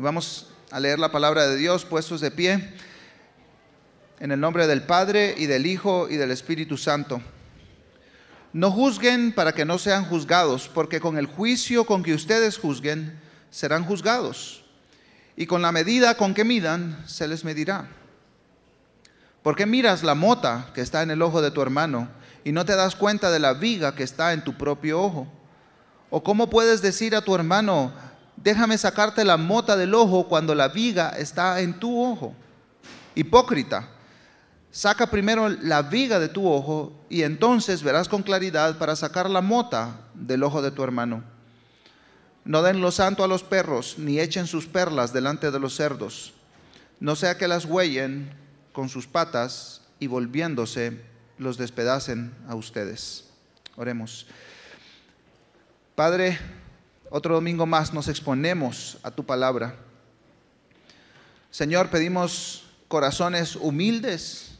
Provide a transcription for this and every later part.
Vamos a leer la palabra de Dios puestos de pie en el nombre del Padre y del Hijo y del Espíritu Santo. No juzguen para que no sean juzgados, porque con el juicio con que ustedes juzguen serán juzgados, y con la medida con que midan se les medirá. ¿Por qué miras la mota que está en el ojo de tu hermano y no te das cuenta de la viga que está en tu propio ojo? ¿O cómo puedes decir a tu hermano, déjame sacarte la mota del ojo cuando la viga está en tu ojo? Hipócrita, saca primero la viga de tu ojo y entonces verás con claridad para sacar la mota del ojo de tu hermano. No den lo santo a los perros, ni echen sus perlas delante de los cerdos, no sea que las huellen con sus patas y volviéndose los despedacen a ustedes. Oremos. Padre, otro domingo más nos exponemos a tu palabra. Señor, pedimos corazones humildes,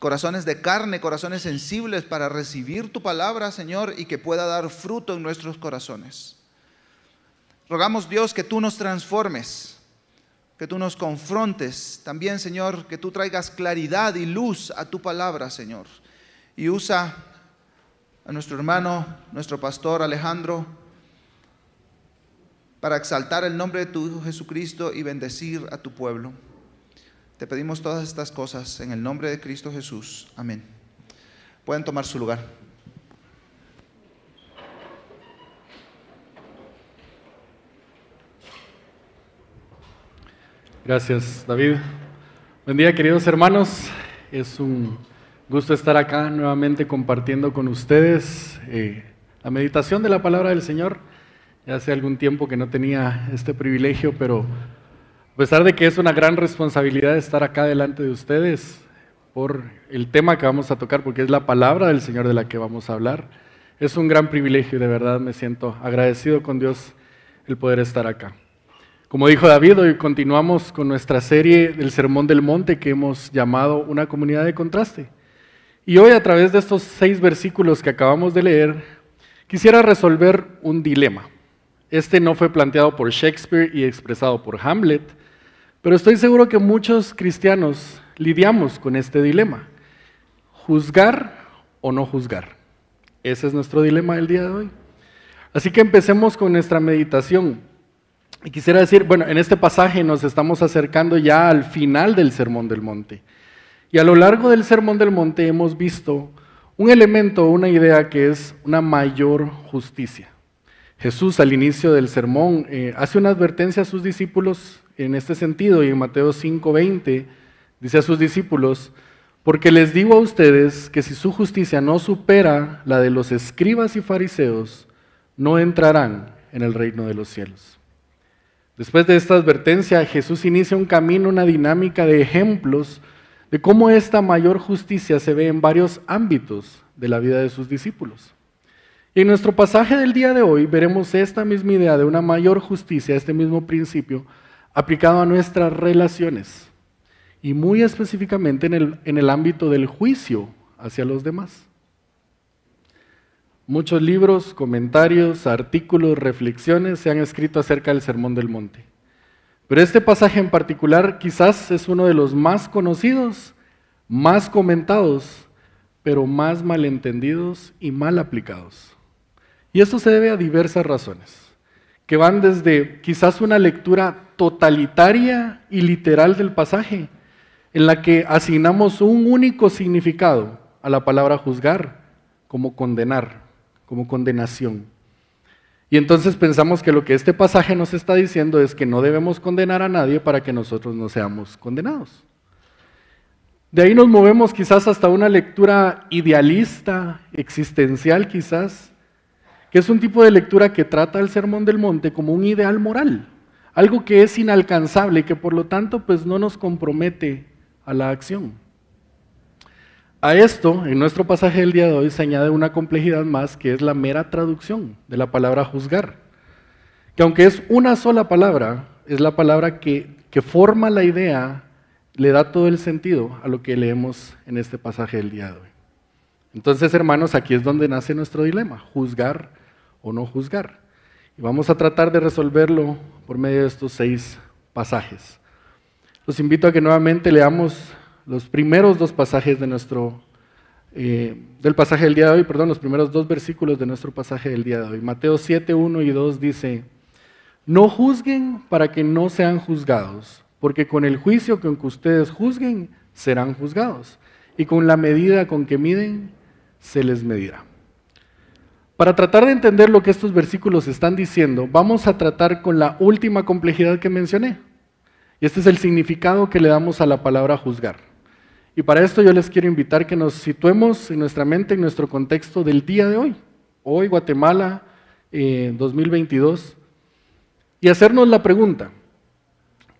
corazones de carne, corazones sensibles para recibir tu palabra, Señor, y que pueda dar fruto en nuestros corazones. Rogamos, Dios, que tú nos transformes, que tú nos confrontes. También, Señor, que tú traigas claridad y luz a tu palabra, Señor. Y usa a nuestro hermano, nuestro pastor Alejandro, para exaltar el nombre de tu Hijo Jesucristo y bendecir a tu pueblo. Te pedimos todas estas cosas en el nombre de Cristo Jesús. Amén. Pueden tomar su lugar. Gracias, David. Buen día, queridos hermanos. Es un Gusto estar acá nuevamente compartiendo con ustedes eh, la meditación de la palabra del Señor. Ya hace algún tiempo que no tenía este privilegio, pero a pesar de que es una gran responsabilidad estar acá delante de ustedes por el tema que vamos a tocar, porque es la palabra del Señor de la que vamos a hablar, es un gran privilegio y de verdad me siento agradecido con Dios el poder estar acá. Como dijo David, hoy continuamos con nuestra serie del Sermón del Monte que hemos llamado Una comunidad de contraste. Y hoy a través de estos seis versículos que acabamos de leer, quisiera resolver un dilema. Este no fue planteado por Shakespeare y expresado por Hamlet, pero estoy seguro que muchos cristianos lidiamos con este dilema. ¿Juzgar o no juzgar? Ese es nuestro dilema del día de hoy. Así que empecemos con nuestra meditación. Y quisiera decir, bueno, en este pasaje nos estamos acercando ya al final del Sermón del Monte. Y a lo largo del Sermón del Monte hemos visto un elemento, una idea que es una mayor justicia. Jesús al inicio del sermón eh, hace una advertencia a sus discípulos en este sentido y en Mateo 5:20 dice a sus discípulos, porque les digo a ustedes que si su justicia no supera la de los escribas y fariseos, no entrarán en el reino de los cielos. Después de esta advertencia, Jesús inicia un camino, una dinámica de ejemplos de cómo esta mayor justicia se ve en varios ámbitos de la vida de sus discípulos. Y en nuestro pasaje del día de hoy veremos esta misma idea de una mayor justicia, este mismo principio, aplicado a nuestras relaciones y muy específicamente en el, en el ámbito del juicio hacia los demás. Muchos libros, comentarios, artículos, reflexiones se han escrito acerca del Sermón del Monte. Pero este pasaje en particular quizás es uno de los más conocidos, más comentados, pero más malentendidos y mal aplicados. Y esto se debe a diversas razones, que van desde quizás una lectura totalitaria y literal del pasaje, en la que asignamos un único significado a la palabra juzgar, como condenar, como condenación. Y entonces pensamos que lo que este pasaje nos está diciendo es que no debemos condenar a nadie para que nosotros no seamos condenados. De ahí nos movemos quizás hasta una lectura idealista, existencial quizás, que es un tipo de lectura que trata el Sermón del Monte como un ideal moral, algo que es inalcanzable y que por lo tanto pues no nos compromete a la acción. A esto, en nuestro pasaje del día de hoy, se añade una complejidad más que es la mera traducción de la palabra juzgar. Que aunque es una sola palabra, es la palabra que, que forma la idea, le da todo el sentido a lo que leemos en este pasaje del día de hoy. Entonces, hermanos, aquí es donde nace nuestro dilema, juzgar o no juzgar. Y vamos a tratar de resolverlo por medio de estos seis pasajes. Los invito a que nuevamente leamos los primeros dos pasajes eh, del pasaje del día de hoy, perdón, los primeros dos versículos de nuestro pasaje del día de hoy. Mateo 7, 1 y 2 dice, no juzguen para que no sean juzgados, porque con el juicio con que ustedes juzguen, serán juzgados, y con la medida con que miden, se les medirá. Para tratar de entender lo que estos versículos están diciendo, vamos a tratar con la última complejidad que mencioné. Y este es el significado que le damos a la palabra juzgar. Y para esto yo les quiero invitar que nos situemos en nuestra mente, en nuestro contexto del día de hoy. Hoy, Guatemala, 2022. Eh, y hacernos la pregunta,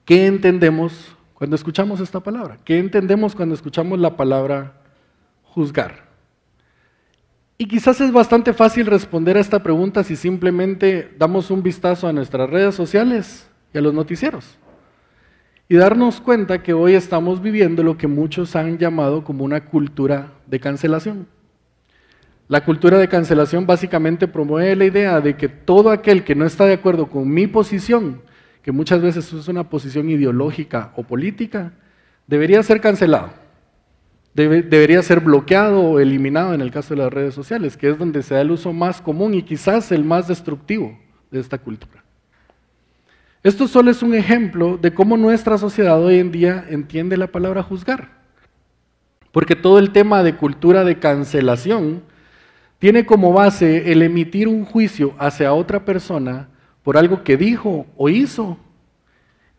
¿qué entendemos cuando escuchamos esta palabra? ¿Qué entendemos cuando escuchamos la palabra juzgar? Y quizás es bastante fácil responder a esta pregunta si simplemente damos un vistazo a nuestras redes sociales y a los noticieros. Y darnos cuenta que hoy estamos viviendo lo que muchos han llamado como una cultura de cancelación. La cultura de cancelación básicamente promueve la idea de que todo aquel que no está de acuerdo con mi posición, que muchas veces es una posición ideológica o política, debería ser cancelado debería ser bloqueado o eliminado en el caso de las redes sociales, que es donde se da el uso más común y quizás el más destructivo de esta cultura. Esto solo es un ejemplo de cómo nuestra sociedad hoy en día entiende la palabra juzgar. Porque todo el tema de cultura de cancelación tiene como base el emitir un juicio hacia otra persona por algo que dijo o hizo.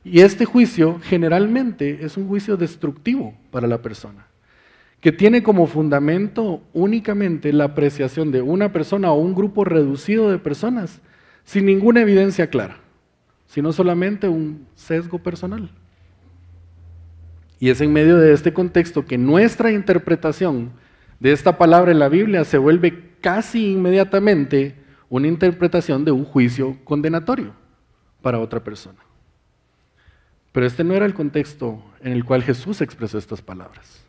Y este juicio generalmente es un juicio destructivo para la persona que tiene como fundamento únicamente la apreciación de una persona o un grupo reducido de personas, sin ninguna evidencia clara, sino solamente un sesgo personal. Y es en medio de este contexto que nuestra interpretación de esta palabra en la Biblia se vuelve casi inmediatamente una interpretación de un juicio condenatorio para otra persona. Pero este no era el contexto en el cual Jesús expresó estas palabras.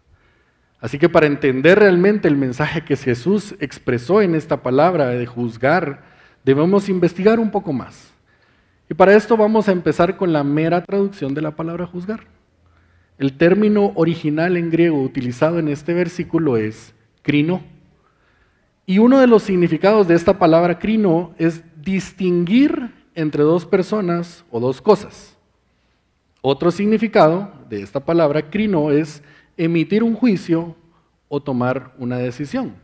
Así que para entender realmente el mensaje que Jesús expresó en esta palabra de juzgar, debemos investigar un poco más. Y para esto vamos a empezar con la mera traducción de la palabra juzgar. El término original en griego utilizado en este versículo es crino. Y uno de los significados de esta palabra crino es distinguir entre dos personas o dos cosas. Otro significado de esta palabra crino es emitir un juicio o tomar una decisión.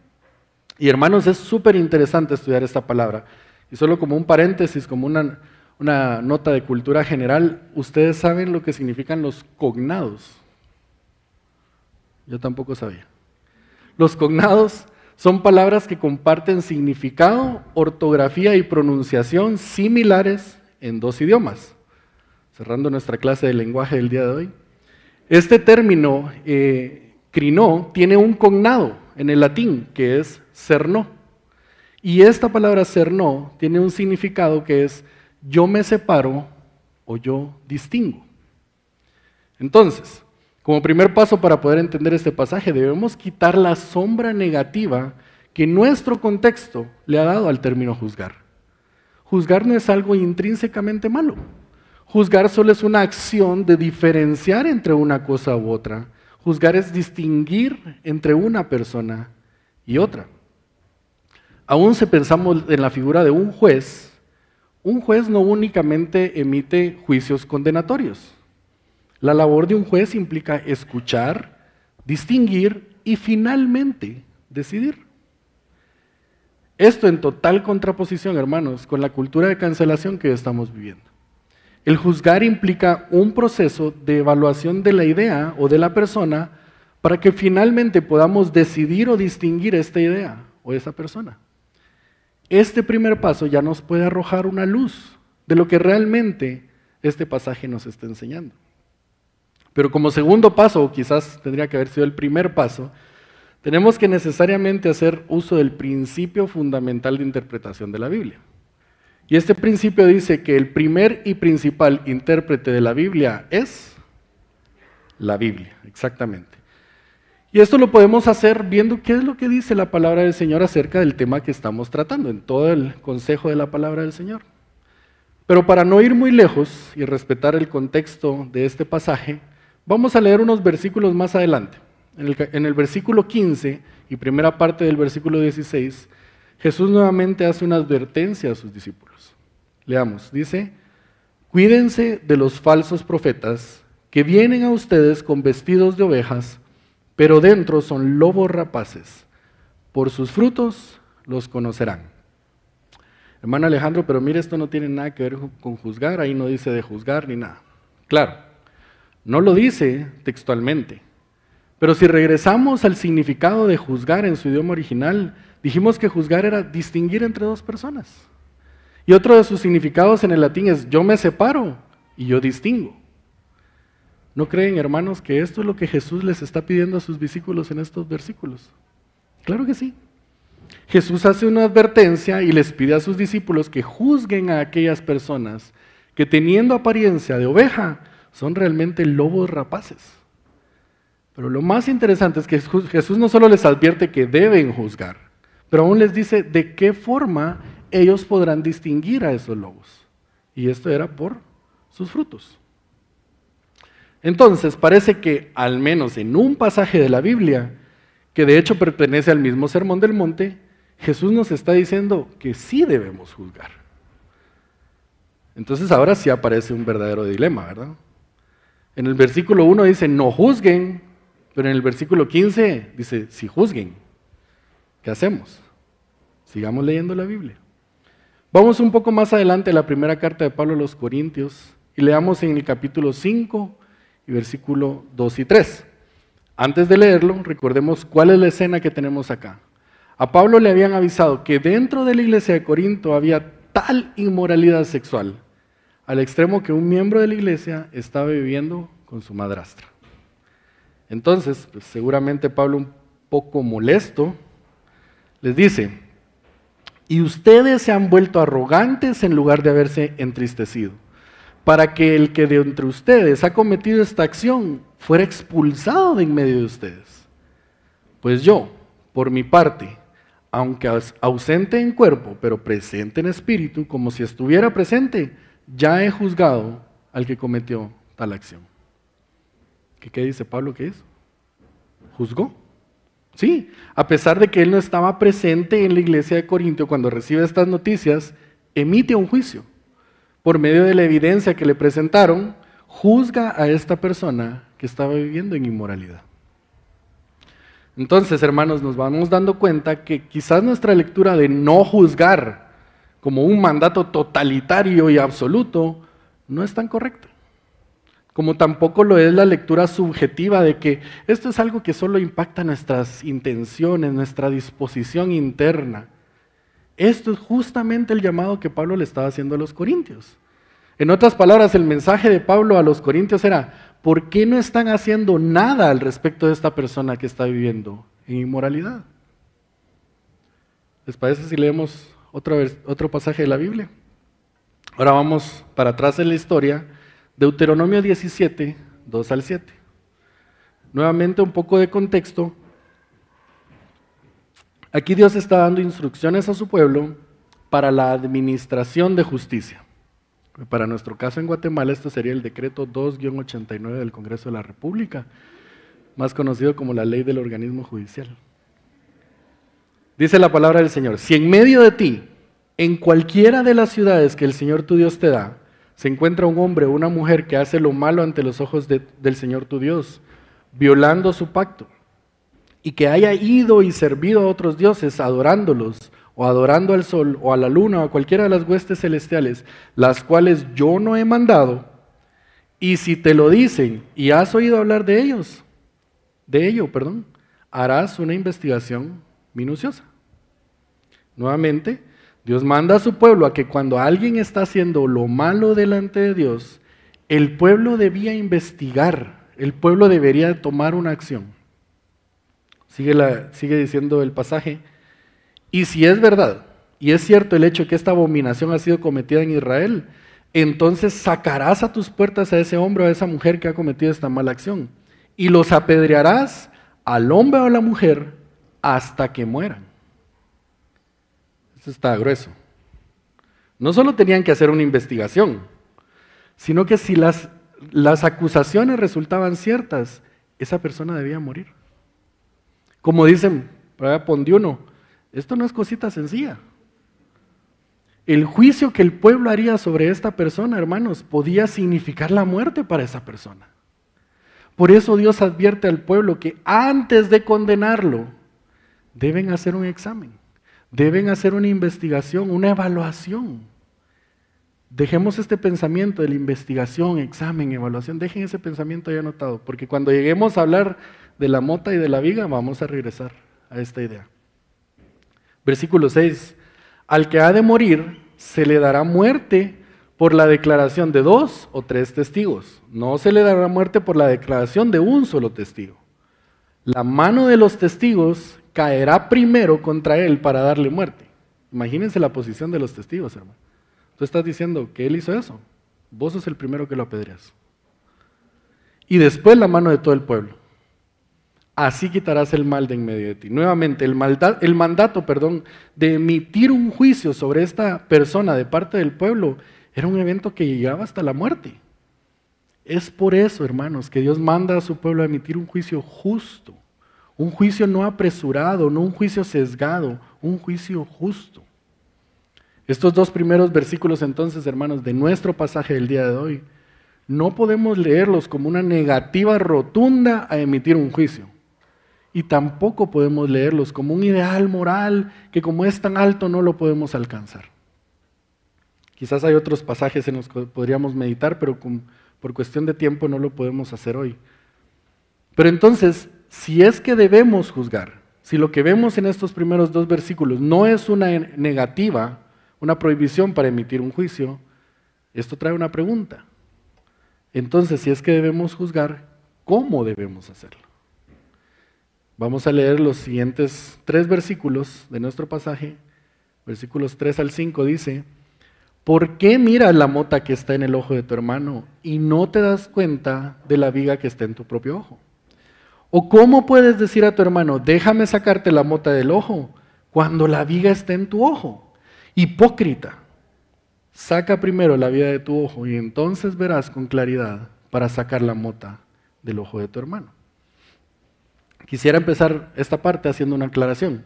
Y hermanos, es súper interesante estudiar esta palabra. Y solo como un paréntesis, como una, una nota de cultura general, ustedes saben lo que significan los cognados. Yo tampoco sabía. Los cognados son palabras que comparten significado, ortografía y pronunciación similares en dos idiomas. Cerrando nuestra clase de lenguaje del día de hoy. Este término, eh, crinó, tiene un cognado en el latín, que es cerno. Y esta palabra cerno tiene un significado que es yo me separo o yo distingo. Entonces, como primer paso para poder entender este pasaje, debemos quitar la sombra negativa que nuestro contexto le ha dado al término juzgar. Juzgar no es algo intrínsecamente malo. Juzgar solo es una acción de diferenciar entre una cosa u otra. Juzgar es distinguir entre una persona y otra. Aún si pensamos en la figura de un juez, un juez no únicamente emite juicios condenatorios. La labor de un juez implica escuchar, distinguir y finalmente decidir. Esto en total contraposición, hermanos, con la cultura de cancelación que estamos viviendo. El juzgar implica un proceso de evaluación de la idea o de la persona para que finalmente podamos decidir o distinguir esta idea o esa persona. Este primer paso ya nos puede arrojar una luz de lo que realmente este pasaje nos está enseñando. Pero como segundo paso, o quizás tendría que haber sido el primer paso, tenemos que necesariamente hacer uso del principio fundamental de interpretación de la Biblia. Y este principio dice que el primer y principal intérprete de la Biblia es la Biblia, exactamente. Y esto lo podemos hacer viendo qué es lo que dice la palabra del Señor acerca del tema que estamos tratando, en todo el consejo de la palabra del Señor. Pero para no ir muy lejos y respetar el contexto de este pasaje, vamos a leer unos versículos más adelante. En el, versículo 15 y primera parte del versículo 16, Jesús nuevamente hace una advertencia a sus discípulos. Leamos, dice, cuídense de los falsos profetas que vienen a ustedes con vestidos de ovejas, pero dentro son lobos rapaces. Por sus frutos los conocerán. Hermano Alejandro, pero mire, esto no tiene nada que ver con juzgar, ahí no dice de juzgar ni nada. Claro, no lo dice textualmente. Pero si regresamos al significado de juzgar en su idioma original, dijimos que juzgar era distinguir entre dos personas. Y otro de sus significados en el latín es yo me separo y yo distingo. ¿No creen, hermanos, que esto es lo que Jesús les está pidiendo a sus discípulos en estos versículos? Claro que sí. Jesús hace una advertencia y les pide a sus discípulos que juzguen a aquellas personas que teniendo apariencia de oveja son realmente lobos rapaces. Pero lo más interesante es que Jesús no solo les advierte que deben juzgar, pero aún les dice de qué forma ellos podrán distinguir a esos lobos. Y esto era por sus frutos. Entonces, parece que al menos en un pasaje de la Biblia, que de hecho pertenece al mismo Sermón del Monte, Jesús nos está diciendo que sí debemos juzgar. Entonces ahora sí aparece un verdadero dilema, ¿verdad? En el versículo 1 dice, no juzguen, pero en el versículo 15 dice, si juzguen. ¿Qué hacemos? Sigamos leyendo la Biblia. Vamos un poco más adelante a la primera carta de Pablo a los Corintios y leamos en el capítulo 5 y versículo 2 y 3. Antes de leerlo, recordemos cuál es la escena que tenemos acá. A Pablo le habían avisado que dentro de la iglesia de Corinto había tal inmoralidad sexual, al extremo que un miembro de la iglesia estaba viviendo con su madrastra. Entonces, pues, seguramente Pablo un poco molesto, les dice, y ustedes se han vuelto arrogantes en lugar de haberse entristecido, para que el que de entre ustedes ha cometido esta acción fuera expulsado de en medio de ustedes. Pues yo, por mi parte, aunque ausente en cuerpo, pero presente en espíritu, como si estuviera presente, ya he juzgado al que cometió tal acción. ¿Qué, dice Pablo que es? ¿Juzgó? Sí, a pesar de que él no estaba presente en la iglesia de Corintio cuando recibe estas noticias, emite un juicio. Por medio de la evidencia que le presentaron, juzga a esta persona que estaba viviendo en inmoralidad. Entonces, hermanos, nos vamos dando cuenta que quizás nuestra lectura de no juzgar como un mandato totalitario y absoluto no es tan correcta. Como tampoco lo es la lectura subjetiva de que esto es algo que solo impacta nuestras intenciones, nuestra disposición interna. Esto es justamente el llamado que Pablo le estaba haciendo a los corintios. En otras palabras, el mensaje de Pablo a los corintios era, ¿por qué no están haciendo nada al respecto de esta persona que está viviendo en inmoralidad? ¿Les parece si leemos otro, otro pasaje de la Biblia? Ahora vamos para atrás en la historia, Deuteronomio 17, 2 al 7. Nuevamente un poco de contexto. Aquí Dios está dando instrucciones a su pueblo para la administración de justicia. Para nuestro caso en Guatemala, esto sería el decreto 2-89 del Congreso de la República, más conocido como la ley del organismo judicial. Dice la palabra del Señor, si en medio de ti, en cualquiera de las ciudades que el Señor tu Dios te da, se encuentra un hombre o una mujer que hace lo malo ante los ojos del Señor tu Dios, violando su pacto, y que haya ido y servido a otros dioses, adorándolos, o adorando al sol o a la luna o a cualquiera de las huestes celestiales, las cuales yo no he mandado, y si te lo dicen y has oído hablar de ellos, de ello, perdón, harás una investigación minuciosa. Nuevamente, Dios manda a su pueblo a que cuando alguien está haciendo lo malo delante de Dios, el pueblo debía investigar, el pueblo debería tomar una acción. Sigue, diciendo el pasaje, y si es verdad, y es cierto el hecho que esta abominación ha sido cometida en Israel, entonces sacarás a tus puertas a ese hombre o a esa mujer que ha cometido esta mala acción, y los apedrearás al hombre o a la mujer hasta que mueran. Eso está grueso. No solo tenían que hacer una investigación, sino que si las, las acusaciones resultaban ciertas, esa persona debía morir. Como dicen, para Pondiuno, esto no es cosita sencilla. El juicio que el pueblo haría sobre esta persona, hermanos, podía significar la muerte para esa persona. Por eso Dios advierte al pueblo que antes de condenarlo, deben hacer un examen, deben hacer una investigación, una evaluación. Dejemos este pensamiento de la investigación, examen, evaluación, dejen ese pensamiento ya anotado, porque cuando lleguemos a hablar de la mota y de la viga, vamos a regresar a esta idea. Versículo 6. Al que ha de morir se le dará muerte por la declaración de dos o tres testigos. No se le dará muerte por la declaración de un solo testigo. La mano de los testigos caerá primero contra él para darle muerte. Imagínense la posición de los testigos, hermano. Tú estás diciendo que él hizo eso. Vos sos el primero que lo apedreas. Y después la mano de todo el pueblo así quitarás el mal de en medio de ti. Nuevamente, el, el mandato perdón, de emitir un juicio sobre esta persona de parte del pueblo era un evento que llegaba hasta la muerte. Es por eso, hermanos, que Dios manda a su pueblo a emitir un juicio justo, un juicio no apresurado, no un juicio sesgado, un juicio justo. Estos dos primeros versículos entonces, hermanos, de nuestro pasaje del día de hoy, no podemos leerlos como una negativa rotunda a emitir un juicio y tampoco podemos leerlos como un ideal moral que como es tan alto no lo podemos alcanzar. Quizás hay otros pasajes en los que podríamos meditar, pero por cuestión de tiempo no lo podemos hacer hoy. Pero entonces, si es que debemos juzgar, si lo que vemos en estos primeros dos versículos no es una negativa, una prohibición para emitir un juicio, esto trae una pregunta. Entonces, si es que debemos juzgar, ¿cómo debemos hacerlo? Vamos a leer los siguientes tres versículos de nuestro pasaje. Versículos 3 al 5 dice, ¿por qué miras la mota que está en el ojo de tu hermano y no te das cuenta de la viga que está en tu propio ojo? ¿O cómo puedes decir a tu hermano, déjame sacarte la mota del ojo cuando la viga está en tu ojo? Hipócrita, saca primero la viga de tu ojo y entonces verás con claridad para sacar la mota del ojo de tu hermano. Quisiera empezar esta parte haciendo una aclaración.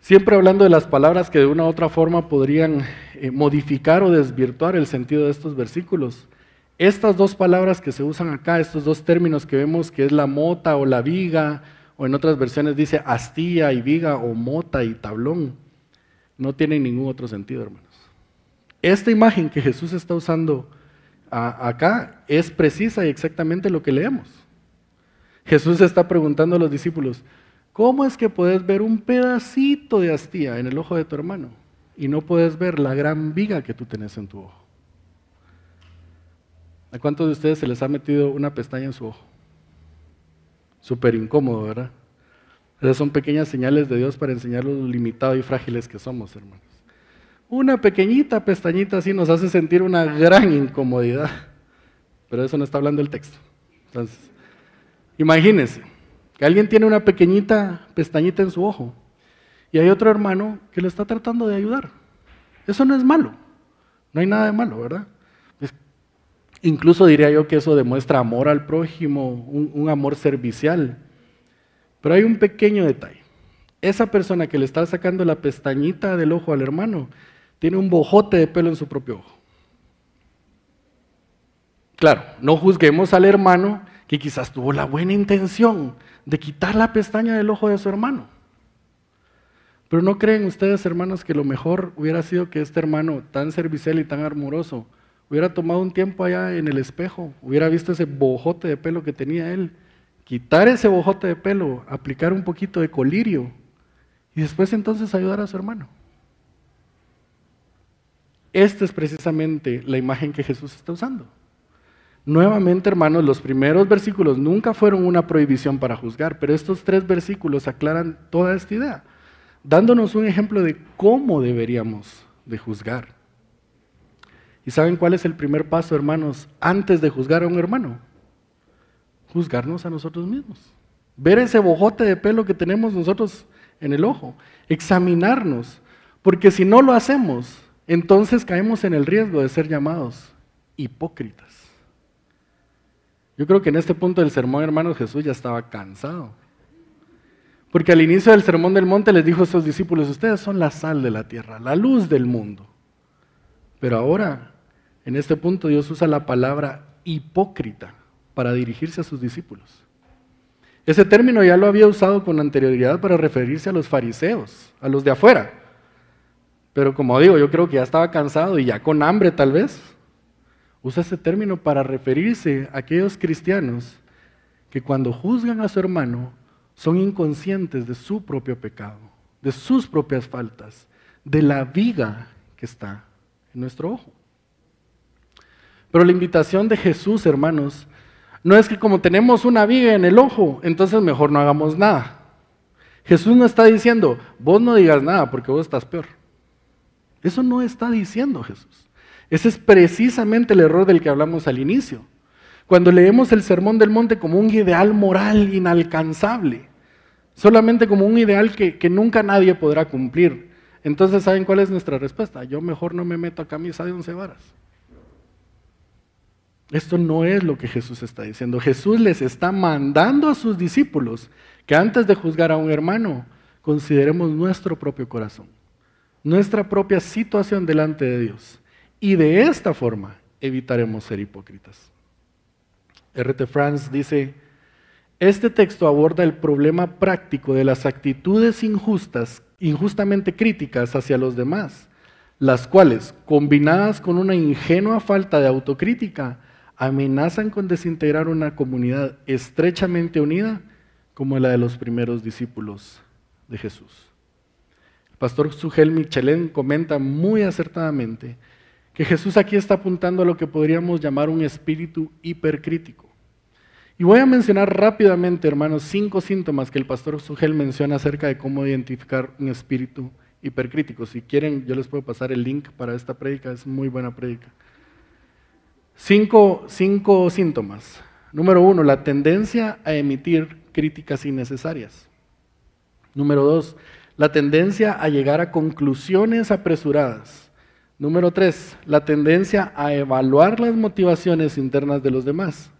Siempre hablando de las palabras que de una u otra forma podrían eh, modificar o desvirtuar el sentido de estos versículos. Estas dos palabras que se usan acá, estos dos términos que vemos que es la mota o la viga, o en otras versiones dice astilla y viga o mota y tablón, no tienen ningún otro sentido, hermanos. Esta imagen que Jesús está usando acá es precisa y exactamente lo que leemos. Jesús está preguntando a los discípulos, ¿cómo es que puedes ver un pedacito de astilla en el ojo de tu hermano y no puedes ver la gran viga que tú tenés en tu ojo? ¿A cuántos de ustedes se les ha metido una pestaña en su ojo? Súper incómodo, ¿verdad? Esas son pequeñas señales de Dios para enseñar lo limitados y frágiles que somos, hermanos. Una pequeñita pestañita así nos hace sentir una gran incomodidad. Pero eso no está hablando el texto. Entonces, Imagínense que alguien tiene una pequeñita pestañita en su ojo y hay otro hermano que le está tratando de ayudar. Eso no es malo, no hay nada de malo, ¿verdad? incluso diría yo que eso demuestra amor al prójimo, un amor servicial. Pero hay un pequeño detalle. Esa persona que le está sacando la pestañita del ojo al hermano tiene un bojote de pelo en su propio ojo. Claro, no juzguemos al hermano que quizás tuvo la buena intención de quitar la pestaña del ojo de su hermano. Pero no creen ustedes, hermanos, que lo mejor hubiera sido que este hermano tan servicial y tan amoroso hubiera tomado un tiempo allá en el espejo, hubiera visto ese bojote de pelo que tenía él, quitar ese bojote de pelo, aplicar un poquito de colirio y después entonces ayudar a su hermano. Esta es precisamente la imagen que Jesús está usando. Nuevamente, hermanos, los primeros versículos nunca fueron una prohibición para juzgar, pero estos tres versículos aclaran toda esta idea, dándonos un ejemplo de cómo deberíamos de juzgar. ¿Y saben cuál es el primer paso, hermanos, antes de juzgar a un hermano? Juzgarnos a nosotros mismos. Ver ese bojote de pelo que tenemos nosotros en el ojo, examinarnos, porque si no lo hacemos, entonces caemos en el riesgo de ser llamados hipócritas. Yo creo que en este punto del sermón, hermanos, Jesús ya estaba cansado. Porque al inicio del sermón del monte les dijo a sus discípulos, ustedes son la sal de la tierra, la luz del mundo. Pero ahora, en este punto, Dios usa la palabra hipócrita para dirigirse a sus discípulos. Ese término ya lo había usado con anterioridad para referirse a los fariseos, a los de afuera. Pero como digo, yo creo que ya estaba cansado y ya con hambre tal vez. Usa ese término para referirse a aquellos cristianos que cuando juzgan a su hermano son inconscientes de su propio pecado, de sus propias faltas, de la viga que está en nuestro ojo. Pero la invitación de Jesús, hermanos, no es que como tenemos una viga en el ojo, entonces mejor no hagamos nada. Jesús no está diciendo, vos no digas nada porque vos estás peor. Eso no está diciendo Jesús. Ese es precisamente el error del que hablamos al inicio. Cuando leemos el Sermón del Monte como un ideal moral inalcanzable, solamente como un ideal que, nunca nadie podrá cumplir, entonces ¿saben cuál es nuestra respuesta? Yo mejor no me meto a camisa de once varas. Esto no es lo que Jesús está diciendo. Jesús les está mandando a sus discípulos que antes de juzgar a un hermano, consideremos nuestro propio corazón, nuestra propia situación delante de Dios. Y de esta forma evitaremos ser hipócritas. R.T. Franz dice, este texto aborda el problema práctico de las actitudes injustas, injustamente críticas hacia los demás, las cuales, combinadas con una ingenua falta de autocrítica, amenazan con desintegrar una comunidad estrechamente unida como la de los primeros discípulos de Jesús. El pastor Sugel Michelén comenta muy acertadamente que Jesús aquí está apuntando a lo que podríamos llamar un espíritu hipercrítico. Y voy a mencionar rápidamente, hermanos, cinco síntomas que el pastor Sugel menciona acerca de cómo identificar un espíritu hipercrítico. Si quieren, yo les puedo pasar el link para esta prédica, es muy buena prédica. Cinco, cinco síntomas. Número uno, la tendencia a emitir críticas innecesarias. Número dos, la tendencia a llegar a conclusiones apresuradas. Número tres, la tendencia a evaluar las motivaciones internas de los demás.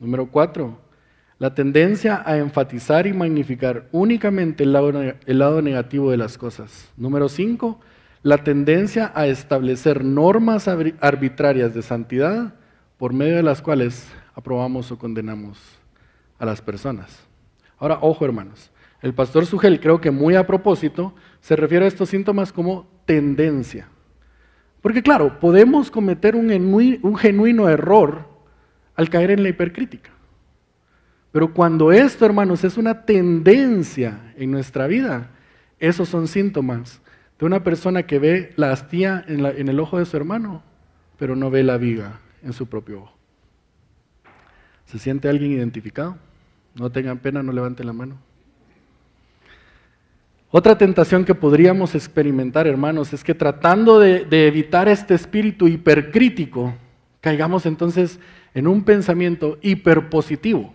Número cuatro, la tendencia a enfatizar y magnificar únicamente el lado, negativo de las cosas. Número cinco, la tendencia a establecer normas arbitrarias de santidad por medio de las cuales aprobamos o condenamos a las personas. Ahora, ojo hermanos, el pastor Sugel creo que muy a propósito se refiere a estos síntomas como tendencia. Porque claro, podemos cometer un, genuino error al caer en la hipercrítica. Pero cuando esto, hermanos, es una tendencia en nuestra vida, esos son síntomas de una persona que ve la astilla en, en el ojo de su hermano, pero no ve la viga en su propio ojo. ¿Se siente alguien identificado? No tengan pena, no levanten la mano. Otra tentación que podríamos experimentar, hermanos, es que tratando de, evitar este espíritu hipercrítico, caigamos entonces en un pensamiento hiperpositivo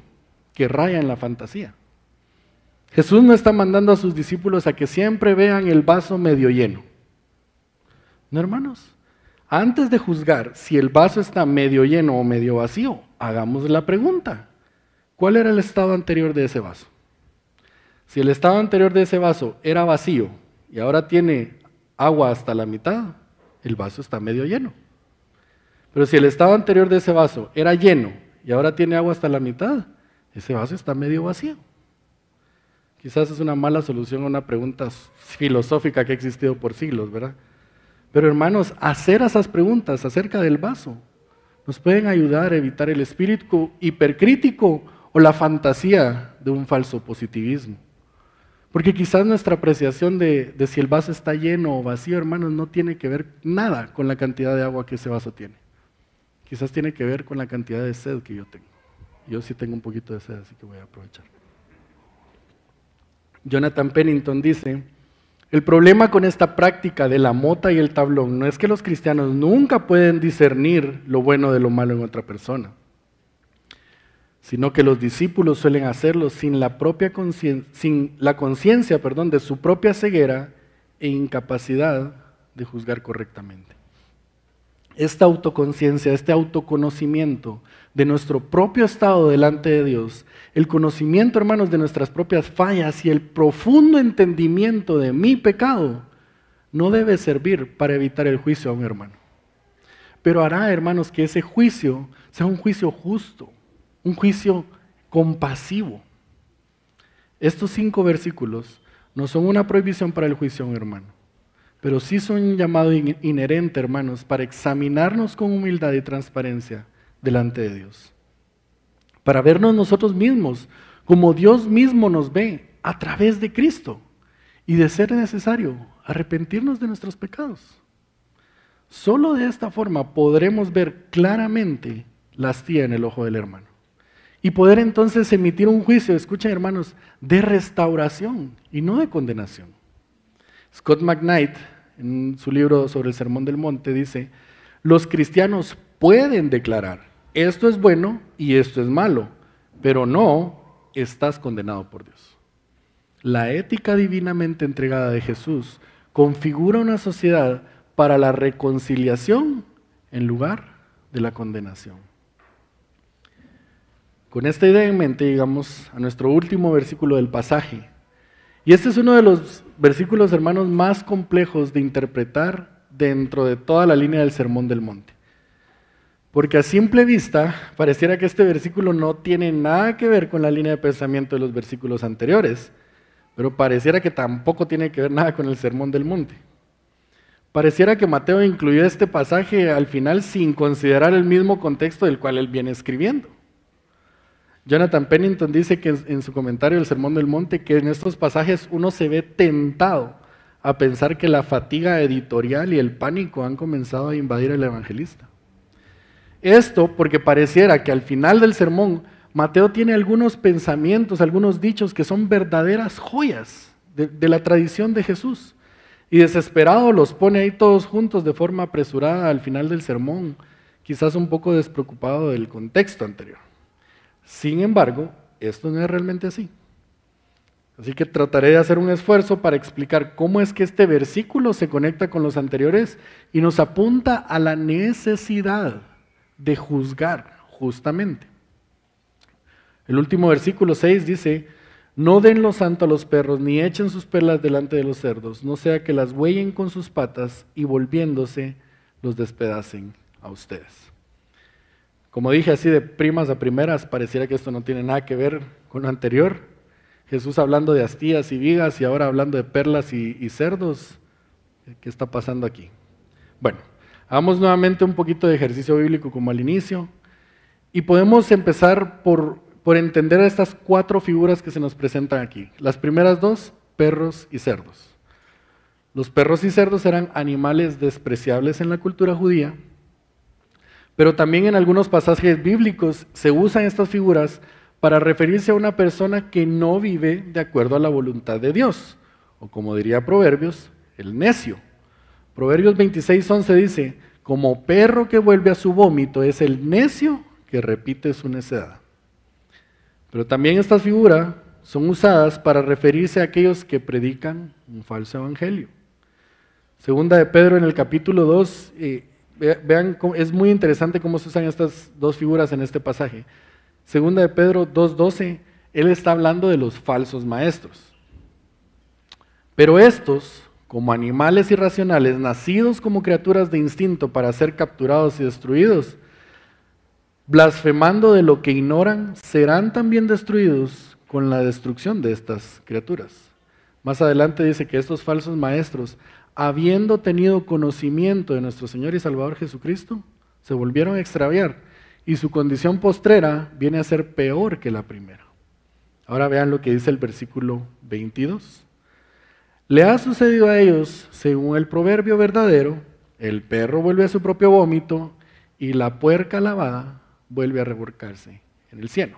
que raya en la fantasía. Jesús no está mandando a sus discípulos a que siempre vean el vaso medio lleno. No, hermanos. Antes de juzgar si el vaso está medio lleno o medio vacío, hagamos la pregunta. ¿Cuál era el estado anterior de ese vaso? Si el estado anterior de ese vaso era vacío y ahora tiene agua hasta la mitad, el vaso está medio lleno. Pero si el estado anterior de ese vaso era lleno y ahora tiene agua hasta la mitad, ese vaso está medio vacío. Quizás es una mala solución a una pregunta filosófica que ha existido por siglos, ¿verdad? Pero hermanos, hacer esas preguntas acerca del vaso nos pueden ayudar a evitar el espíritu hipercrítico o la fantasía de un falso positivismo. Porque quizás nuestra apreciación de, si el vaso está lleno o vacío, hermanos, no tiene que ver nada con la cantidad de agua que ese vaso tiene. Quizás tiene que ver con la cantidad de sed que yo tengo. Yo sí tengo un poquito de sed, así que voy a aprovechar. Jonathan Pennington dice, el problema con esta práctica de la mota y el tablón no es que los cristianos nunca pueden discernir lo bueno de lo malo en otra persona sino que los discípulos suelen hacerlo sin la propia sin la conciencia, perdón, de su propia ceguera e incapacidad de juzgar correctamente. Esta autoconciencia, este autoconocimiento de nuestro propio estado delante de Dios, el conocimiento, hermanos, de nuestras propias fallas y el profundo entendimiento de mi pecado, no debe servir para evitar el juicio a un hermano. Pero hará, hermanos, que ese juicio sea un juicio justo, un juicio compasivo. Estos cinco versículos no son una prohibición para el juicio hermano, pero sí son un llamado inherente, hermanos, para examinarnos con humildad y transparencia delante de Dios. Para vernos nosotros mismos como Dios mismo nos ve a través de Cristo y de ser necesario arrepentirnos de nuestros pecados. Solo de esta forma podremos ver claramente la astilla en el ojo del hermano. Y poder entonces emitir un juicio, escuchen hermanos, de restauración y no de condenación. Scott McKnight, en su libro sobre el Sermón del Monte, dice, los cristianos pueden declarar, esto es bueno y esto es malo, pero no estás condenado por Dios. La ética divinamente entregada de Jesús configura una sociedad para la reconciliación en lugar de la condenación. Con esta idea en mente llegamos a nuestro último versículo del pasaje. Y este es uno de los versículos, hermanos, más complejos de interpretar dentro de toda la línea del Sermón del Monte. Porque a simple vista pareciera que este versículo no tiene nada que ver con la línea de pensamiento de los versículos anteriores, pero pareciera que tampoco tiene que ver nada con el Sermón del Monte. Pareciera que Mateo incluyó este pasaje al final sin considerar el mismo contexto del cual él viene escribiendo. Jonathan Pennington dice que en su comentario del Sermón del Monte que en estos pasajes uno se ve tentado a pensar que la fatiga editorial y el pánico han comenzado a invadir al evangelista. Esto porque pareciera que al final del sermón Mateo tiene algunos pensamientos, algunos dichos que son verdaderas joyas de, de la tradición de Jesús y desesperado los pone ahí todos juntos de forma apresurada al final del sermón, quizás un poco despreocupado del contexto anterior. Sin embargo, esto no es realmente así. Así que trataré de hacer un esfuerzo para explicar cómo es que este versículo se conecta con los anteriores y nos apunta a la necesidad de juzgar justamente. El último versículo 6 dice, no den lo santo a los perros, ni echen sus perlas delante de los cerdos, no sea que las huellen con sus patas y volviéndose los despedacen a ustedes. Como dije así de primas a primeras, pareciera que esto no tiene nada que ver con lo anterior. Jesús hablando de astillas y vigas y ahora hablando de perlas y, cerdos. ¿Qué está pasando aquí? Bueno, hagamos nuevamente un poquito de ejercicio bíblico como al inicio y podemos empezar por por entender estas cuatro figuras que se nos presentan aquí. Las primeras dos, perros y cerdos. Los perros y cerdos eran animales despreciables en la cultura judía, pero también en algunos pasajes bíblicos se usan estas figuras para referirse a una persona que no vive de acuerdo a la voluntad de Dios, o como diría Proverbios, el necio. Proverbios 26:11 dice, como perro que vuelve a su vómito es el necio que repite su necedad. Pero también estas figuras son usadas para referirse a aquellos que predican un falso evangelio. Segunda de Pedro en el capítulo 2, eh, vean, es muy interesante cómo se usan estas dos figuras en este pasaje. Segunda de Pedro 2.12, él está hablando de los falsos maestros. Pero estos, como animales irracionales, nacidos como criaturas de instinto para ser capturados y destruidos, blasfemando de lo que ignoran, serán también destruidos con la destrucción de estas criaturas. Más adelante dice que estos falsos maestros, habiendo tenido conocimiento de nuestro Señor y Salvador Jesucristo, se volvieron a extraviar y su condición postrera viene a ser peor que la primera. Ahora vean lo que dice el versículo 22. Le ha sucedido a ellos, según el proverbio verdadero, el perro vuelve a su propio vómito y la puerca lavada vuelve a revolcarse en el cielo.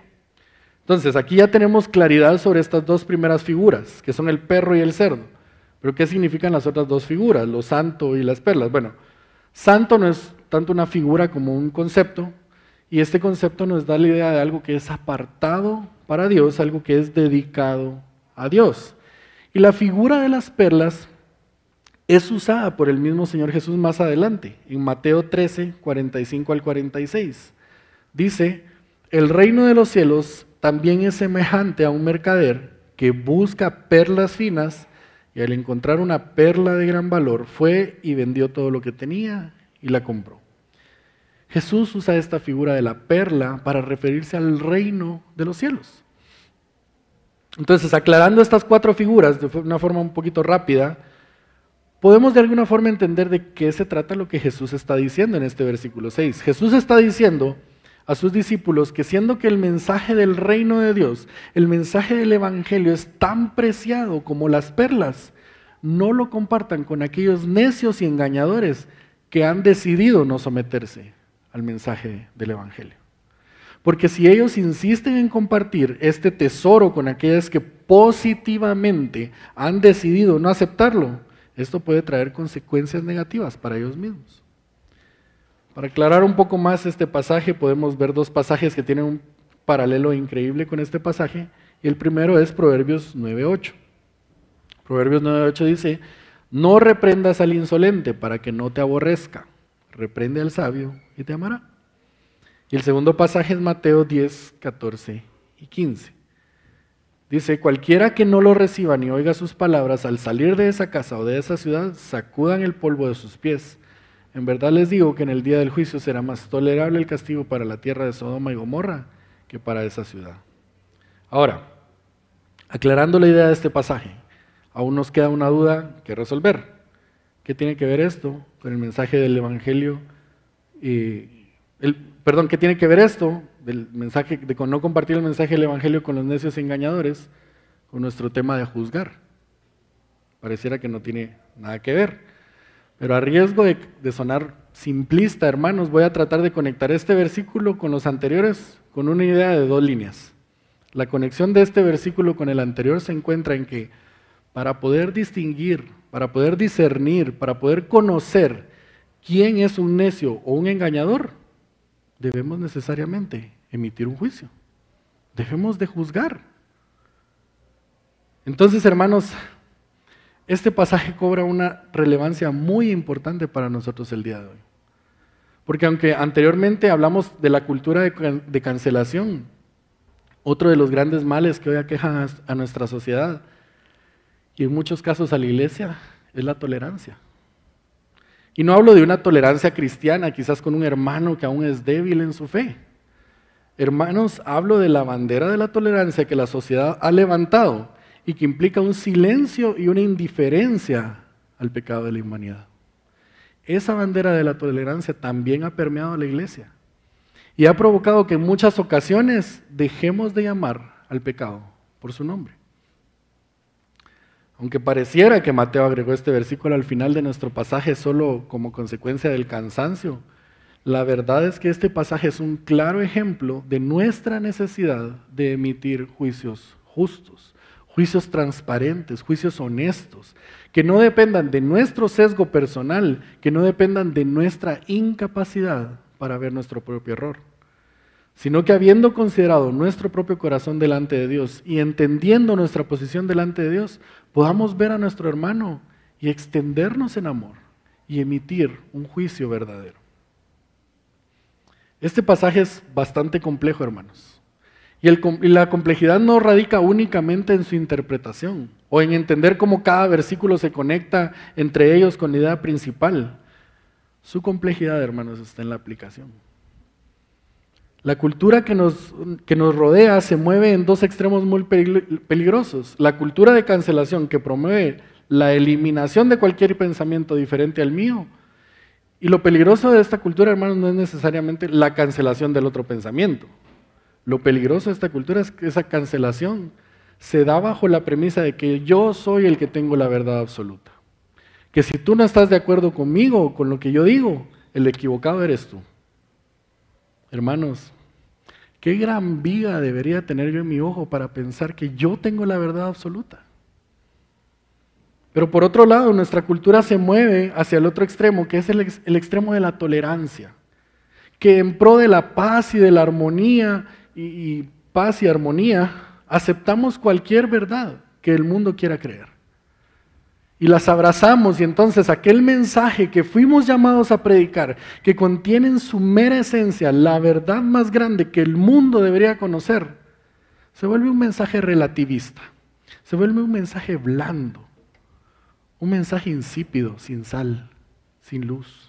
Entonces, aquí ya tenemos claridad sobre estas dos primeras figuras, que son el perro y el cerdo. Pero ¿qué significan las otras dos figuras, lo santo y las perlas? Bueno, santo no es tanto una figura como un concepto, y este concepto nos da la idea de algo que es apartado para Dios, algo que es dedicado a Dios. Y la figura de las perlas es usada por el mismo Señor Jesús más adelante, en Mateo 13, 45 al 46. Dice, el reino de los cielos también es semejante a un mercader que busca perlas finas al encontrar una perla de gran valor fue y vendió todo lo que tenía y la compró. Jesús usa esta figura de la perla para referirse al reino de los cielos. Entonces, aclarando estas cuatro figuras de una forma un poquito rápida, podemos de alguna forma entender de qué se trata lo que Jesús está diciendo en este versículo 6. Jesús está diciendo a sus discípulos que siendo que el mensaje del reino de Dios, el mensaje del Evangelio es tan preciado como las perlas, no lo compartan con aquellos necios y engañadores que han decidido no someterse al mensaje del Evangelio. Porque si ellos insisten en compartir este tesoro con aquellos que positivamente han decidido no aceptarlo, esto puede traer consecuencias negativas para ellos mismos. Para aclarar un poco más este pasaje, podemos ver dos pasajes que tienen un paralelo increíble con este pasaje. Y el primero es Proverbios 9.8. Proverbios 9.8 dice, no reprendas al insolente para que no te aborrezca. Reprende al sabio y te amará. Y el segundo pasaje es Mateo 10, 14 y 15. Dice, cualquiera que no lo reciba ni oiga sus palabras, al salir de esa casa o de esa ciudad, sacudan el polvo de sus pies en verdad les digo que en el día del juicio será más tolerable el castigo para la tierra de Sodoma y Gomorra que para esa ciudad. Ahora, aclarando la idea de este pasaje, aún nos queda una duda que resolver. ¿Qué tiene que ver esto con el mensaje del Evangelio? el, perdón, ¿qué tiene que ver esto del mensaje de no compartir el mensaje del Evangelio con los necios engañadores con nuestro tema de juzgar? Pareciera que no tiene nada que ver. Pero a riesgo de, sonar simplista, hermanos, voy a tratar de conectar este versículo con los anteriores con una idea de dos líneas. La conexión de este versículo con el anterior se encuentra en que para poder distinguir, para poder discernir, para poder conocer quién es un necio o un engañador, debemos necesariamente emitir un juicio. Debemos de juzgar. Entonces, hermanos, este pasaje cobra una relevancia muy importante para nosotros el día de hoy. Porque aunque anteriormente hablamos de la cultura de, cancelación, otro de los grandes males que hoy aquejan a nuestra sociedad y en muchos casos a la iglesia es la tolerancia. Y no hablo de una tolerancia cristiana, quizás con un hermano que aún es débil en su fe. Hermanos, hablo de la bandera de la tolerancia que la sociedad ha levantado y que implica un silencio y una indiferencia al pecado de la humanidad. Esa bandera de la tolerancia también ha permeado a la iglesia y ha provocado que en muchas ocasiones dejemos de llamar al pecado por su nombre. Aunque pareciera que Mateo agregó este versículo al final de nuestro pasaje solo como consecuencia del cansancio, la verdad es que este pasaje es un claro ejemplo de nuestra necesidad de emitir juicios justos, juicios transparentes, juicios honestos, que no dependan de nuestro sesgo personal, que no dependan de nuestra incapacidad para ver nuestro propio error, sino que habiendo considerado nuestro propio corazón delante de Dios y entendiendo nuestra posición delante de Dios, podamos ver a nuestro hermano y extendernos en amor y emitir un juicio verdadero. Este pasaje es bastante complejo, hermanos. Y, la complejidad no radica únicamente en su interpretación o en entender cómo cada versículo se conecta entre ellos con la idea principal. Su complejidad, hermanos, está en la aplicación. La cultura que nos, que nos rodea se mueve en dos extremos muy peligrosos. La cultura de cancelación que promueve la eliminación de cualquier pensamiento diferente al mío. Y lo peligroso de esta cultura, hermanos, no es necesariamente la cancelación del otro pensamiento. Lo peligroso de esta cultura es que esa cancelación se da bajo la premisa de que yo soy el que tengo la verdad absoluta. Que si tú no estás de acuerdo conmigo con lo que yo digo, el equivocado eres tú. Hermanos, qué gran viga debería tener yo en mi ojo para pensar que yo tengo la verdad absoluta. Pero por otro lado, nuestra cultura se mueve hacia el otro extremo, que es el extremo de la tolerancia, que en pro de la paz y de la armonía y, paz y armonía, aceptamos cualquier verdad que el mundo quiera creer. y las abrazamos y entonces aquel mensaje que fuimos llamados a predicar, que contiene en su mera esencia la verdad más grande que el mundo debería conocer, se vuelve un mensaje relativista, se vuelve un mensaje blando, un mensaje insípido, sin sal, sin luz.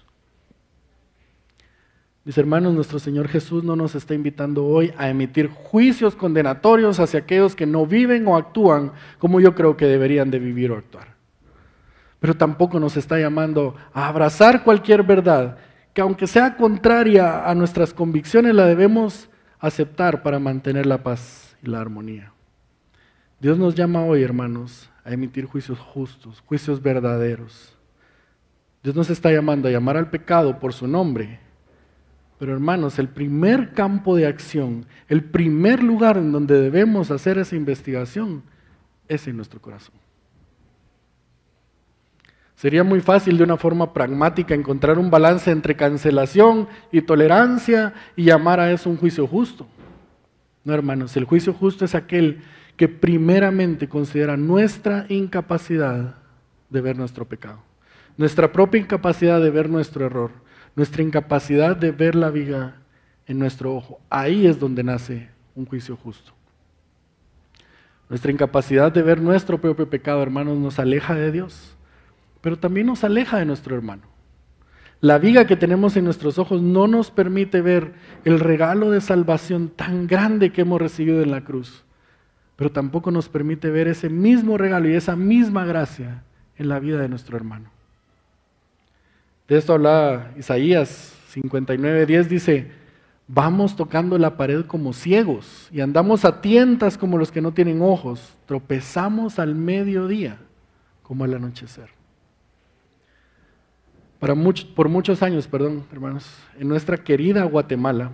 Mis hermanos, nuestro Señor Jesús no nos está invitando hoy a emitir juicios condenatorios hacia aquellos que no viven o actúan como yo creo que deberían de vivir o actuar. Pero tampoco nos está llamando a abrazar cualquier verdad que aunque sea contraria a nuestras convicciones la debemos aceptar para mantener la paz y la armonía. Dios nos llama hoy, hermanos, a emitir juicios justos, juicios verdaderos. Dios nos está llamando a llamar al pecado por su nombre pero hermanos, el primer campo de acción, el primer lugar en donde debemos hacer esa investigación es en nuestro corazón. Sería muy fácil de una forma pragmática encontrar un balance entre cancelación y tolerancia y llamar a eso un juicio justo. No, hermanos, el juicio justo es aquel que primeramente considera nuestra incapacidad de ver nuestro pecado, nuestra propia incapacidad de ver nuestro error nuestra incapacidad de ver la viga en nuestro ojo. Ahí es donde nace un juicio justo. Nuestra incapacidad de ver nuestro propio pecado, hermanos, nos aleja de Dios, pero también nos aleja de nuestro hermano. La viga que tenemos en nuestros ojos no nos permite ver el regalo de salvación tan grande que hemos recibido en la cruz, pero tampoco nos permite ver ese mismo regalo y esa misma gracia en la vida de nuestro hermano. De esto habla Isaías 59:10, dice, vamos tocando la pared como ciegos y andamos a tientas como los que no tienen ojos, tropezamos al mediodía como al anochecer. Para por muchos años, perdón, hermanos, en nuestra querida Guatemala,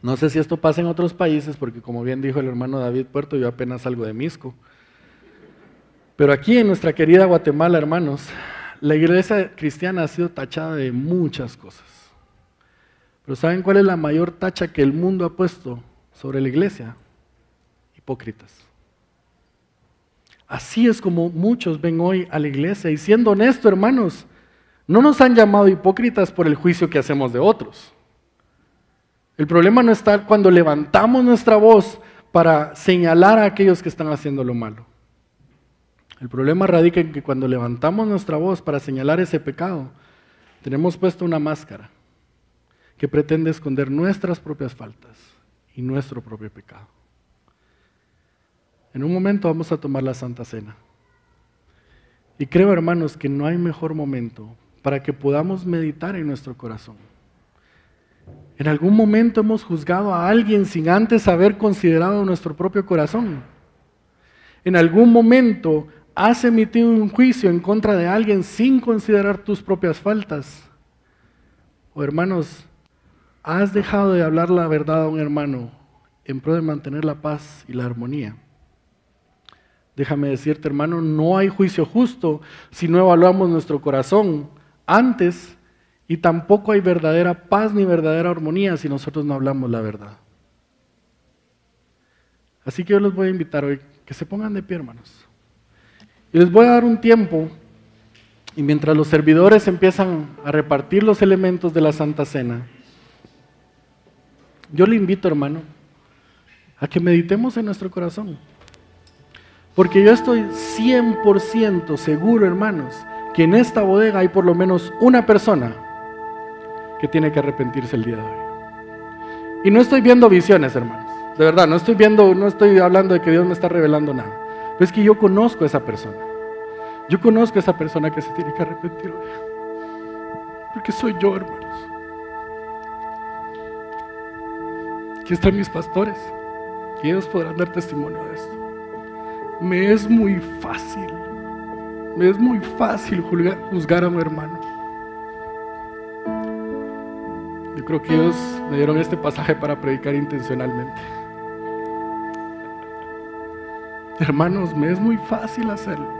no sé si esto pasa en otros países, porque como bien dijo el hermano David Puerto, yo apenas salgo de Misco. Pero aquí en nuestra querida Guatemala, hermanos, la iglesia cristiana ha sido tachada de muchas cosas. Pero ¿saben cuál es la mayor tacha que el mundo ha puesto sobre la iglesia? Hipócritas. Así es como muchos ven hoy a la iglesia. Y siendo honesto, hermanos, no nos han llamado hipócritas por el juicio que hacemos de otros. El problema no está cuando levantamos nuestra voz para señalar a aquellos que están haciendo lo malo. El problema radica en que cuando levantamos nuestra voz para señalar ese pecado, tenemos puesto una máscara que pretende esconder nuestras propias faltas y nuestro propio pecado. En un momento vamos a tomar la Santa Cena. Y creo, hermanos, que no hay mejor momento para que podamos meditar en nuestro corazón. En algún momento hemos juzgado a alguien sin antes haber considerado nuestro propio corazón. En algún momento has emitido un juicio en contra de alguien sin considerar tus propias faltas. O hermanos, has dejado de hablar la verdad a un hermano en pro de mantener la paz y la armonía. Déjame decirte, hermano, no hay juicio justo si no evaluamos nuestro corazón antes y tampoco hay verdadera paz ni verdadera armonía si nosotros no hablamos la verdad. Así que yo les voy a invitar hoy que se pongan de pie, hermanos. Y les voy a dar un tiempo, y mientras los servidores empiezan a repartir los elementos de la Santa Cena, yo le invito, hermano, a que meditemos en nuestro corazón. Porque yo estoy 100% seguro, hermanos, que en esta bodega hay por lo menos una persona que tiene que arrepentirse el día de hoy. Y no estoy viendo visiones, hermanos. De verdad, no estoy viendo, no estoy hablando de que Dios me está revelando nada es que yo conozco a esa persona. Yo conozco a esa persona que se tiene que arrepentir hoy. Porque soy yo, hermanos. Aquí están mis pastores. Y ellos podrán dar testimonio de esto. Me es muy fácil. Me es muy fácil juzgar a mi hermano. Yo creo que ellos me dieron este pasaje para predicar intencionalmente. Hermanos, me es muy fácil hacerlo.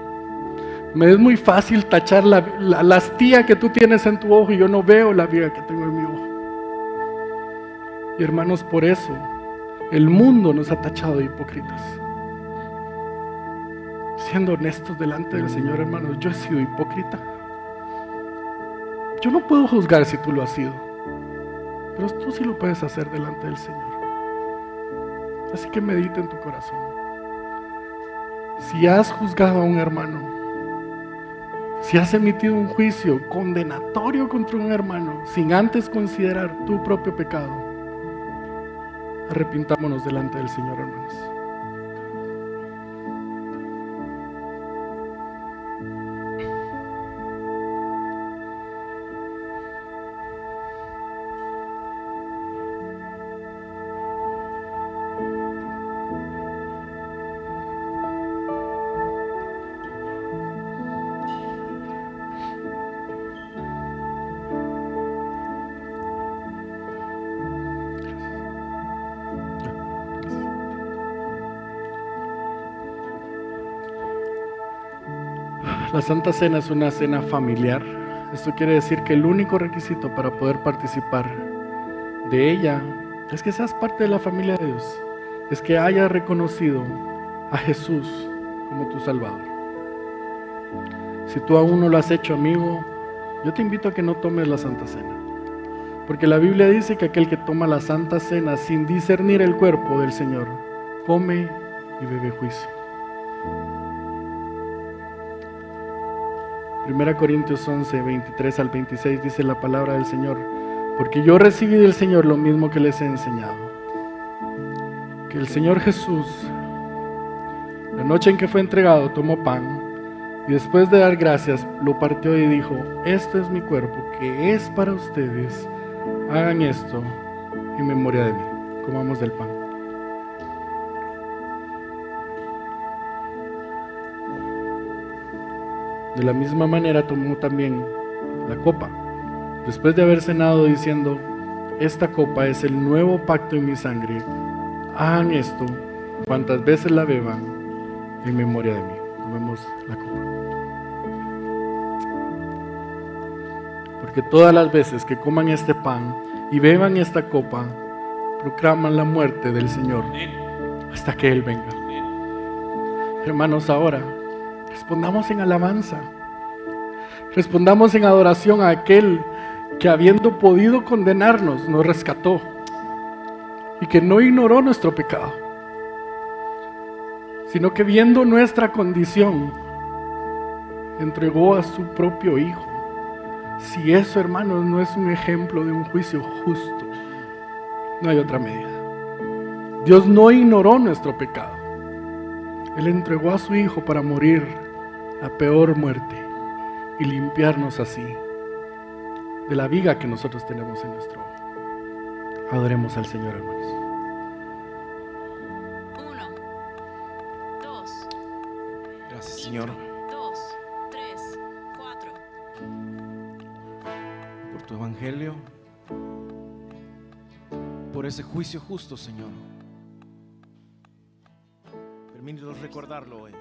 Me es muy fácil tachar la, la, astilla que tú tienes en tu ojo y yo no veo la viga que tengo en mi ojo. Y hermanos, por eso el mundo nos ha tachado de hipócritas. siendo honestos delante del Señor, hermanos, yo he sido hipócrita. Yo no puedo juzgar si tú lo has sido, pero tú sí lo puedes hacer delante del Señor. Así que medita en tu corazón. Si has juzgado a un hermano, si has emitido un juicio condenatorio contra un hermano sin antes considerar tu propio pecado, arrepintámonos delante del Señor, hermanos. La Santa Cena es una cena familiar. Esto quiere decir que el único requisito para poder participar de ella es que seas parte de la familia de Dios, es que hayas reconocido a Jesús como tu Salvador. Si tú aún no lo has hecho, amigo, yo te invito a que no tomes la Santa Cena. Porque la Biblia dice que aquel que toma la Santa Cena sin discernir el cuerpo del Señor, come y bebe juicio. 1 Corintios 11, 23 al 26 dice la palabra del Señor, porque yo recibí del Señor lo mismo que les he enseñado. Que el Señor Jesús, la noche en que fue entregado, tomó pan y después de dar gracias lo partió y dijo, esto es mi cuerpo que es para ustedes, hagan esto en memoria de mí. Comamos del pan. De la misma manera tomó también la copa, después de haber cenado diciendo, esta copa es el nuevo pacto en mi sangre, hagan esto cuantas veces la beban en memoria de mí. Tomemos la copa. Porque todas las veces que coman este pan y beban esta copa, proclaman la muerte del Señor hasta que Él venga. Hermanos, ahora respondamos en alabanza. Respondamos en adoración a aquel que habiendo podido condenarnos, nos rescató y que no ignoró nuestro pecado, sino que viendo nuestra condición, entregó a su propio Hijo. Si eso, hermanos, no es un ejemplo de un juicio justo, no hay otra medida. Dios no ignoró nuestro pecado. Él entregó a su Hijo para morir la peor muerte y limpiarnos así de la viga que nosotros tenemos en nuestro ojo. Adoremos al Señor, hermanos. Uno, dos, Gracias, Señor, dos, tres, cuatro. por tu evangelio, por ese juicio justo, Señor. Permítenos recordarlo hoy.